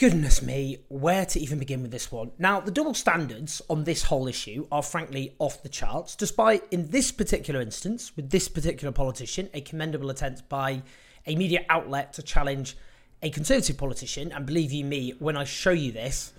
Goodness me, where to even begin with this one? Now, the double standards on this whole issue are frankly off the charts, despite, in this particular instance, with this particular politician, a commendable attempt by a media outlet to challenge a Conservative politician. And believe you me, when I show you this,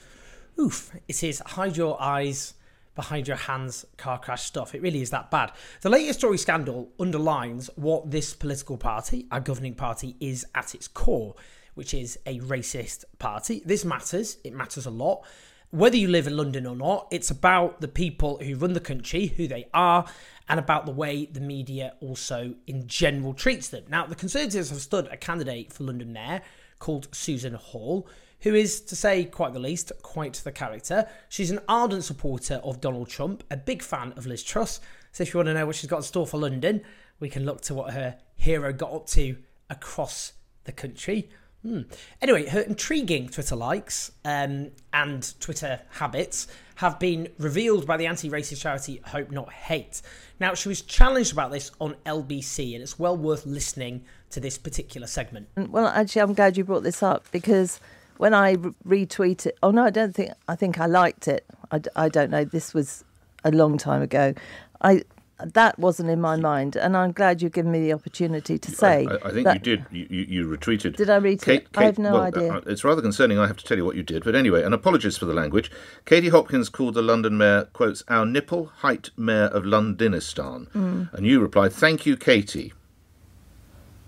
oof, it is hide your eyes behind your hands car crash stuff. It really is that bad. The latest story scandal underlines what this political party, our governing party, is at its core which is a racist party. This matters, it matters a lot. Whether you live in London or not, it's about the people who run the country, who they are, and about the way the media also in general treats them. Now, the Conservatives have stood a candidate for London Mayor called Susan Hall, who is, to say quite the least, quite the character. She's an ardent supporter of Donald Trump, a big fan of Liz Truss. So if you want to know what she's got in store for London, we can look to what her hero got up to across the country. Hmm. Anyway, her intriguing Twitter likes um, and Twitter habits have been revealed by the anti racist charity Hope Not Hate. Now, she was challenged about this on LBC, and it's well worth listening to this particular segment. Well, actually, I'm glad you brought this up because when I re- retweeted, oh no, I don't think, I think I liked it. I, I don't know, this was a long time ago. I that wasn't in my mind, and I'm glad you've given me the opportunity to say. I, I think you did. You, you, you, retweeted. Did I retreat? I have no well, idea. Uh, it's rather concerning. I have to tell you what you did, but anyway, and apologies for the language. Katie Hopkins called the London mayor quotes our nipple height mayor of Londonistan, mm. and you replied, "Thank you, Katie."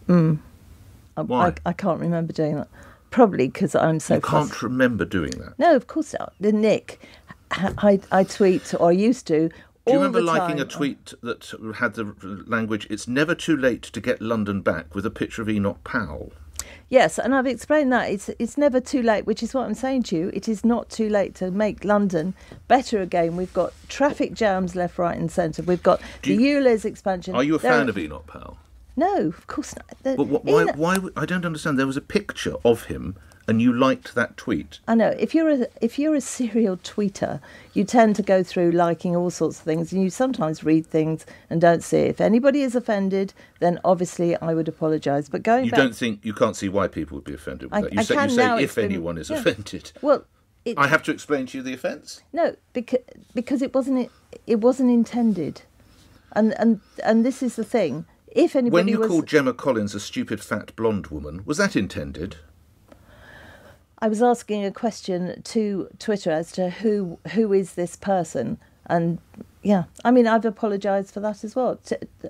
Mm. Why? I, I can't remember doing that. Probably because I'm so. You can't remember doing that. No, of course not. The Nick, I, I tweet or used to do you remember liking a tweet that had the language, it's never too late to get London back, with a picture of Enoch Powell? Yes, and I've explained that it's it's never too late, which is what I'm saying to you. It is not too late to make London better again. We've got traffic jams left, right, and centre. We've got Do the you, ULEZ expansion. Are you a there fan of Enoch Powell? No, of course not. The, but why, why? I don't understand. There was a picture of him and you liked that tweet. I know. If you're a if you're a serial tweeter, you tend to go through liking all sorts of things, and you sometimes read things and don't see. It. If anybody is offended, then obviously I would apologise. But going you back, don't think you can't see why people would be offended with I, that. You I say, can you say now, if been, anyone is yeah. offended. Well, it, I have to explain to you the offence. No, because because it wasn't it wasn't intended, and and and this is the thing. If anybody when you was, called Gemma Collins a stupid fat blonde woman, was that intended? I was asking a question to Twitter as to who who is this person, and yeah, I mean I've apologised for that as well.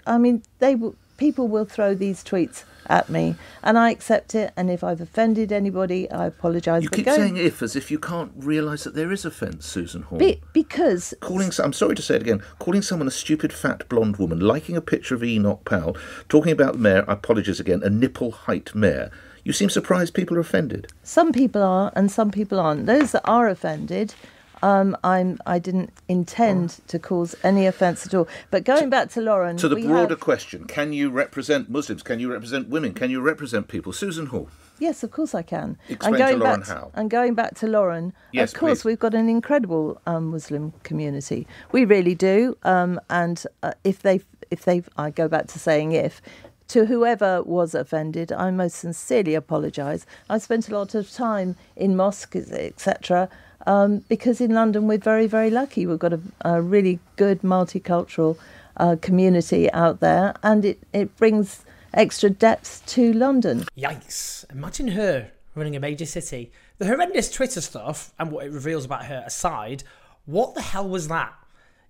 I mean they will, people will throw these tweets at me, and I accept it. And if I've offended anybody, I apologise. You keep going, saying "if" as if you can't realise that there is offence, Susan Hall. Be, because calling I'm sorry to say it again, calling someone a stupid fat blonde woman, liking a picture of Enoch Powell, talking about the mayor. apologise again, a nipple height mayor. You seem surprised people are offended. Some people are, and some people aren't. Those that are offended, um, I'm, I didn't intend oh. to cause any offence at all. But going to, back to Lauren, to the broader have... question: Can you represent Muslims? Can you represent women? Can you represent people? Susan Hall. Yes, of course I can. Explain and going to Lauren back how. and going back to Lauren, yes, of course please. we've got an incredible um, Muslim community. We really do. Um, and uh, if they, if they, I go back to saying if, to whoever was offended, I most sincerely apologise. I spent a lot of time in mosques, etc., um, because in London we're very, very lucky. We've got a, a really good multicultural uh, community out there, and it, it brings extra depth to London. Yikes. Imagine her running a major city. The horrendous Twitter stuff and what it reveals about her aside, what the hell was that?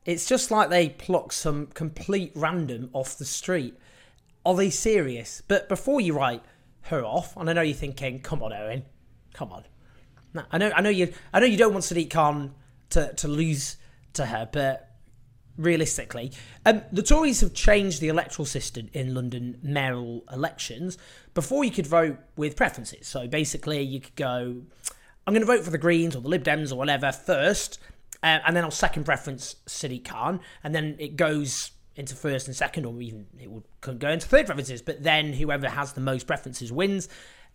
It's just like they plucked some complete random off the street are they serious? But before you write her off, and I know you're thinking, come on, Owen, come on. I know, I know you, I know you don't want Sadiq Khan to, to lose to her, but realistically. Um, the Tories have changed the electoral system in London mayoral elections. Before you could vote with preferences. So basically, you could go, I'm going to vote for the Greens or the Lib Dems or whatever first, uh, and then I'll second preference Sadiq Khan, and then it goes into first and second, or even it would could go into third preferences. But then whoever has the most preferences wins,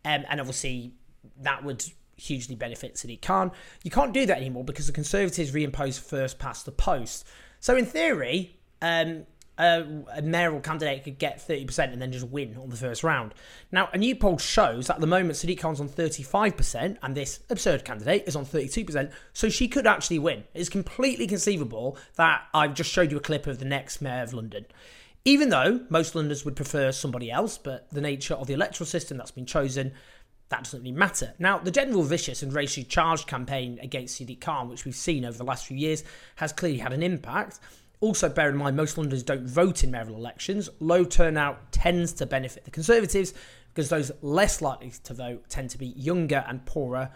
um, and obviously that would hugely benefit Sadiq Khan. You can't do that anymore because the Conservatives reimpose first past the post. So in theory, um, a, a mayoral candidate could get 30% and then just win on the first round. Now, a new poll shows that at the moment Sadiq Khan's on 35% and this absurd candidate is on 32%, so she could actually win. It's completely conceivable that I've just showed you a clip of the next mayor of London. Even though most Londoners would prefer somebody else, but the nature of the electoral system that's been chosen that doesn't really matter. Now, the general vicious and racially charged campaign against Sadiq Khan, which we've seen over the last few years, has clearly had an impact. Also, bear in mind, most Londoners don't vote in mayoral elections. Low turnout tends to benefit the Conservatives because those less likely to vote tend to be younger and poorer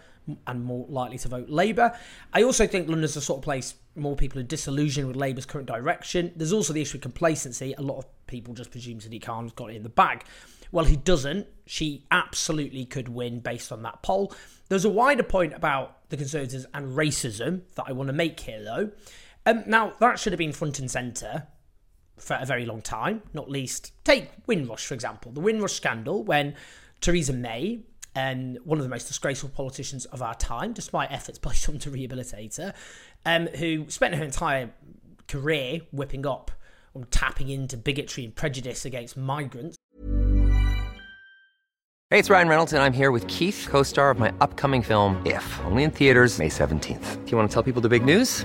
and more likely to vote Labour. I also think London's the sort of place more people are disillusioned with Labour's current direction. There's also the issue of complacency. A lot of people just presume Sadiq Khan's got it in the bag. Well, he doesn't. She absolutely could win based on that poll. There's a wider point about the Conservatives and racism that I want to make here, though. Um, now, that should have been front and centre for a very long time, not least take Windrush, for example. The Windrush scandal, when Theresa May, um, one of the most disgraceful politicians of our time, despite efforts by some to rehabilitate her, um, who spent her entire career whipping up or tapping into bigotry and prejudice against migrants. Hey, it's Ryan Reynolds, and I'm here with Keith, co star of my upcoming film, If, only in theaters, May 17th. Do you want to tell people the big news?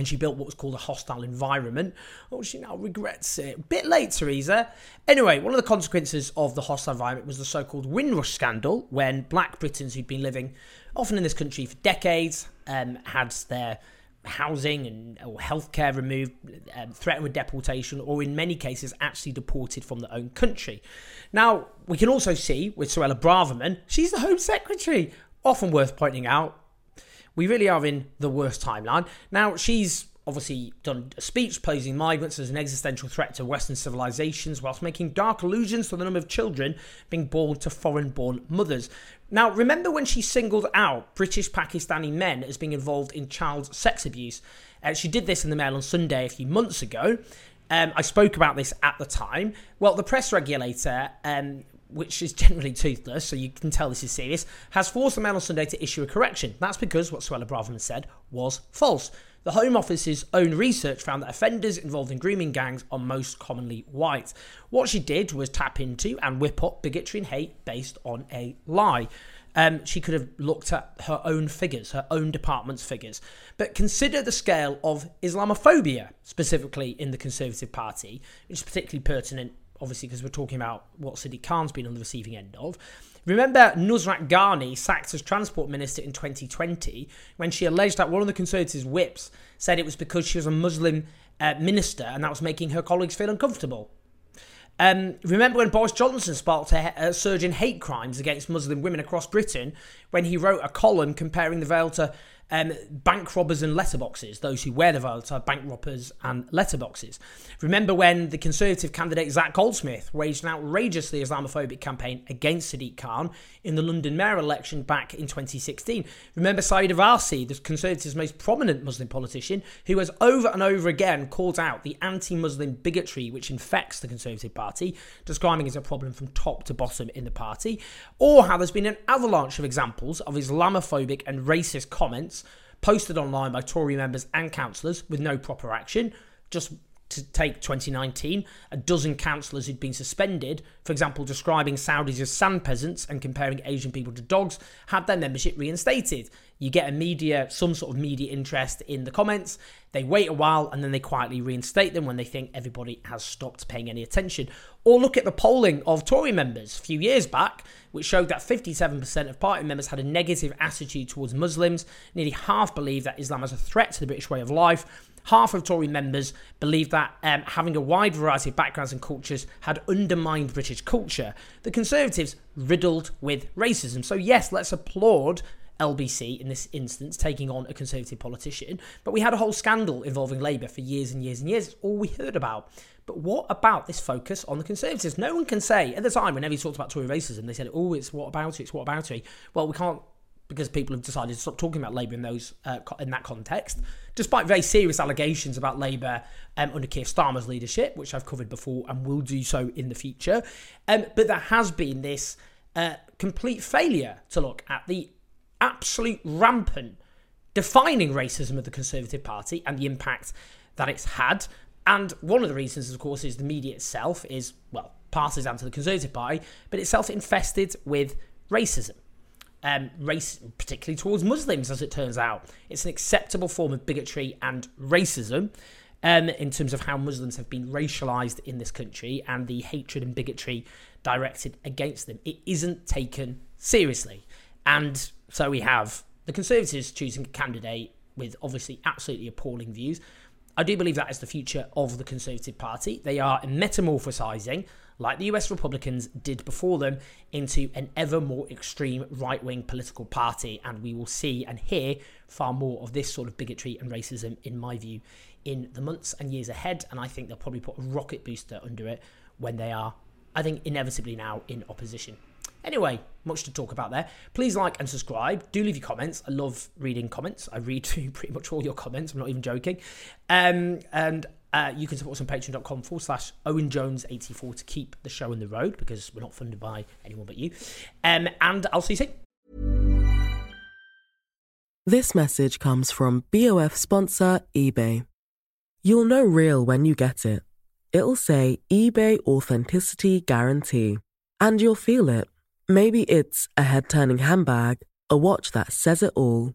and she built what was called a hostile environment. Oh, she now regrets it. A bit late, Theresa. Anyway, one of the consequences of the hostile environment was the so called Windrush scandal, when black Britons who'd been living often in this country for decades um, had their housing and or healthcare removed, um, threatened with deportation, or in many cases actually deported from their own country. Now, we can also see with Suella Braverman, she's the Home Secretary. Often worth pointing out, we really are in the worst timeline. Now, she's obviously done a speech posing migrants as an existential threat to Western civilizations whilst making dark allusions to the number of children being born to foreign born mothers. Now, remember when she singled out British Pakistani men as being involved in child sex abuse? Uh, she did this in the Mail on Sunday a few months ago. Um, I spoke about this at the time. Well, the press regulator um, which is generally toothless, so you can tell this is serious, has forced the Mail on Sunday to issue a correction. That's because what Suella Braverman said was false. The Home Office's own research found that offenders involved in grooming gangs are most commonly white. What she did was tap into and whip up bigotry and hate based on a lie. Um, she could have looked at her own figures, her own department's figures. But consider the scale of Islamophobia, specifically in the Conservative Party, which is particularly pertinent obviously because we're talking about what Sadiq Khan's been on the receiving end of. Remember Nusrat Ghani sacked as transport minister in 2020 when she alleged that one of the Conservatives' whips said it was because she was a Muslim uh, minister and that was making her colleagues feel uncomfortable. Um, remember when Boris Johnson sparked a, a, surge in hate crimes against Muslim women across Britain when he wrote a column comparing the veil to um, bank robbers and letterboxes, those who wear the violet are bank robbers and letterboxes. Remember when the Conservative candidate Zac Goldsmith waged an outrageously Islamophobic campaign against Sadiq Khan in the London mayor election back in 2016? Remember Sayeeda Warsi, the Conservatives' most prominent Muslim politician, who has over and over again called out the anti Muslim bigotry which infects the Conservative Party, describing it as a problem from top to bottom in the party? Or how there's been an avalanche of examples of Islamophobic and racist comments posted online by Tory members and councillors with no proper action. Just to take 2019, a dozen councillors who'd been suspended, for example, describing Saudis as sand peasants and comparing Asian people to dogs, had their membership reinstated. You get a media, some sort of media interest in the comments. They wait a while and then they quietly reinstate them when they think everybody has stopped paying any attention. Or look at the polling of Tory members a few years back, which showed that 57% of party members had a negative attitude towards Muslims. Nearly half believe that Islam is a threat to the British way of life half of Tory members believe that um, having a wide variety of backgrounds and cultures had undermined British culture. The Conservatives riddled with racism. So, yes, let's applaud LBC in this instance taking on a Conservative politician. But we had a whole scandal involving Labour for years and years and years. It's all we heard about. But what about this focus on the Conservatives? No one can say at the time, whenever he talked about Tory racism, they said, oh, it's what about it? It's what about it? Well, we can't because people have decided to stop talking about Labour in those uh, in that context, despite very serious allegations about Labour um, under Keir Starmer's leadership, which I've covered before and will do so in the future. Um, but there has been this uh, complete failure to look at the absolute rampant defining racism of the Conservative Party and the impact that it's had. And one of the reasons, of course, is the media itself is, well, partisan to the Conservative Party, but itself infested with racism um, race, particularly towards Muslims, as it turns out. It's an acceptable form of bigotry and racism um, in terms of how Muslims have been racialized in this country and the hatred and bigotry directed against them. It isn't taken seriously. And so we have the Conservatives choosing a candidate with obviously absolutely appalling views. I do believe that is the future of the Conservative Party. They are metamorphosizing like the US Republicans did before them, into an ever more extreme right wing political party. And we will see and hear far more of this sort of bigotry and racism, in my view, in the months and years ahead. And I think they'll probably put a rocket booster under it when they are, I think, inevitably now in opposition. Anyway, much to talk about there. Please like and subscribe. Do leave your comments. I love reading comments. I read through pretty much all your comments. I'm not even joking. Um, and uh, you can support us on patreon.com forward slash Owen Jones 84 to keep the show on the road because we're not funded by anyone but you. Um, and I'll see you soon. This message comes from BOF sponsor eBay. You'll know real when you get it. It'll say eBay Authenticity Guarantee. And you'll feel it. Maybe it's a head turning handbag, a watch that says it all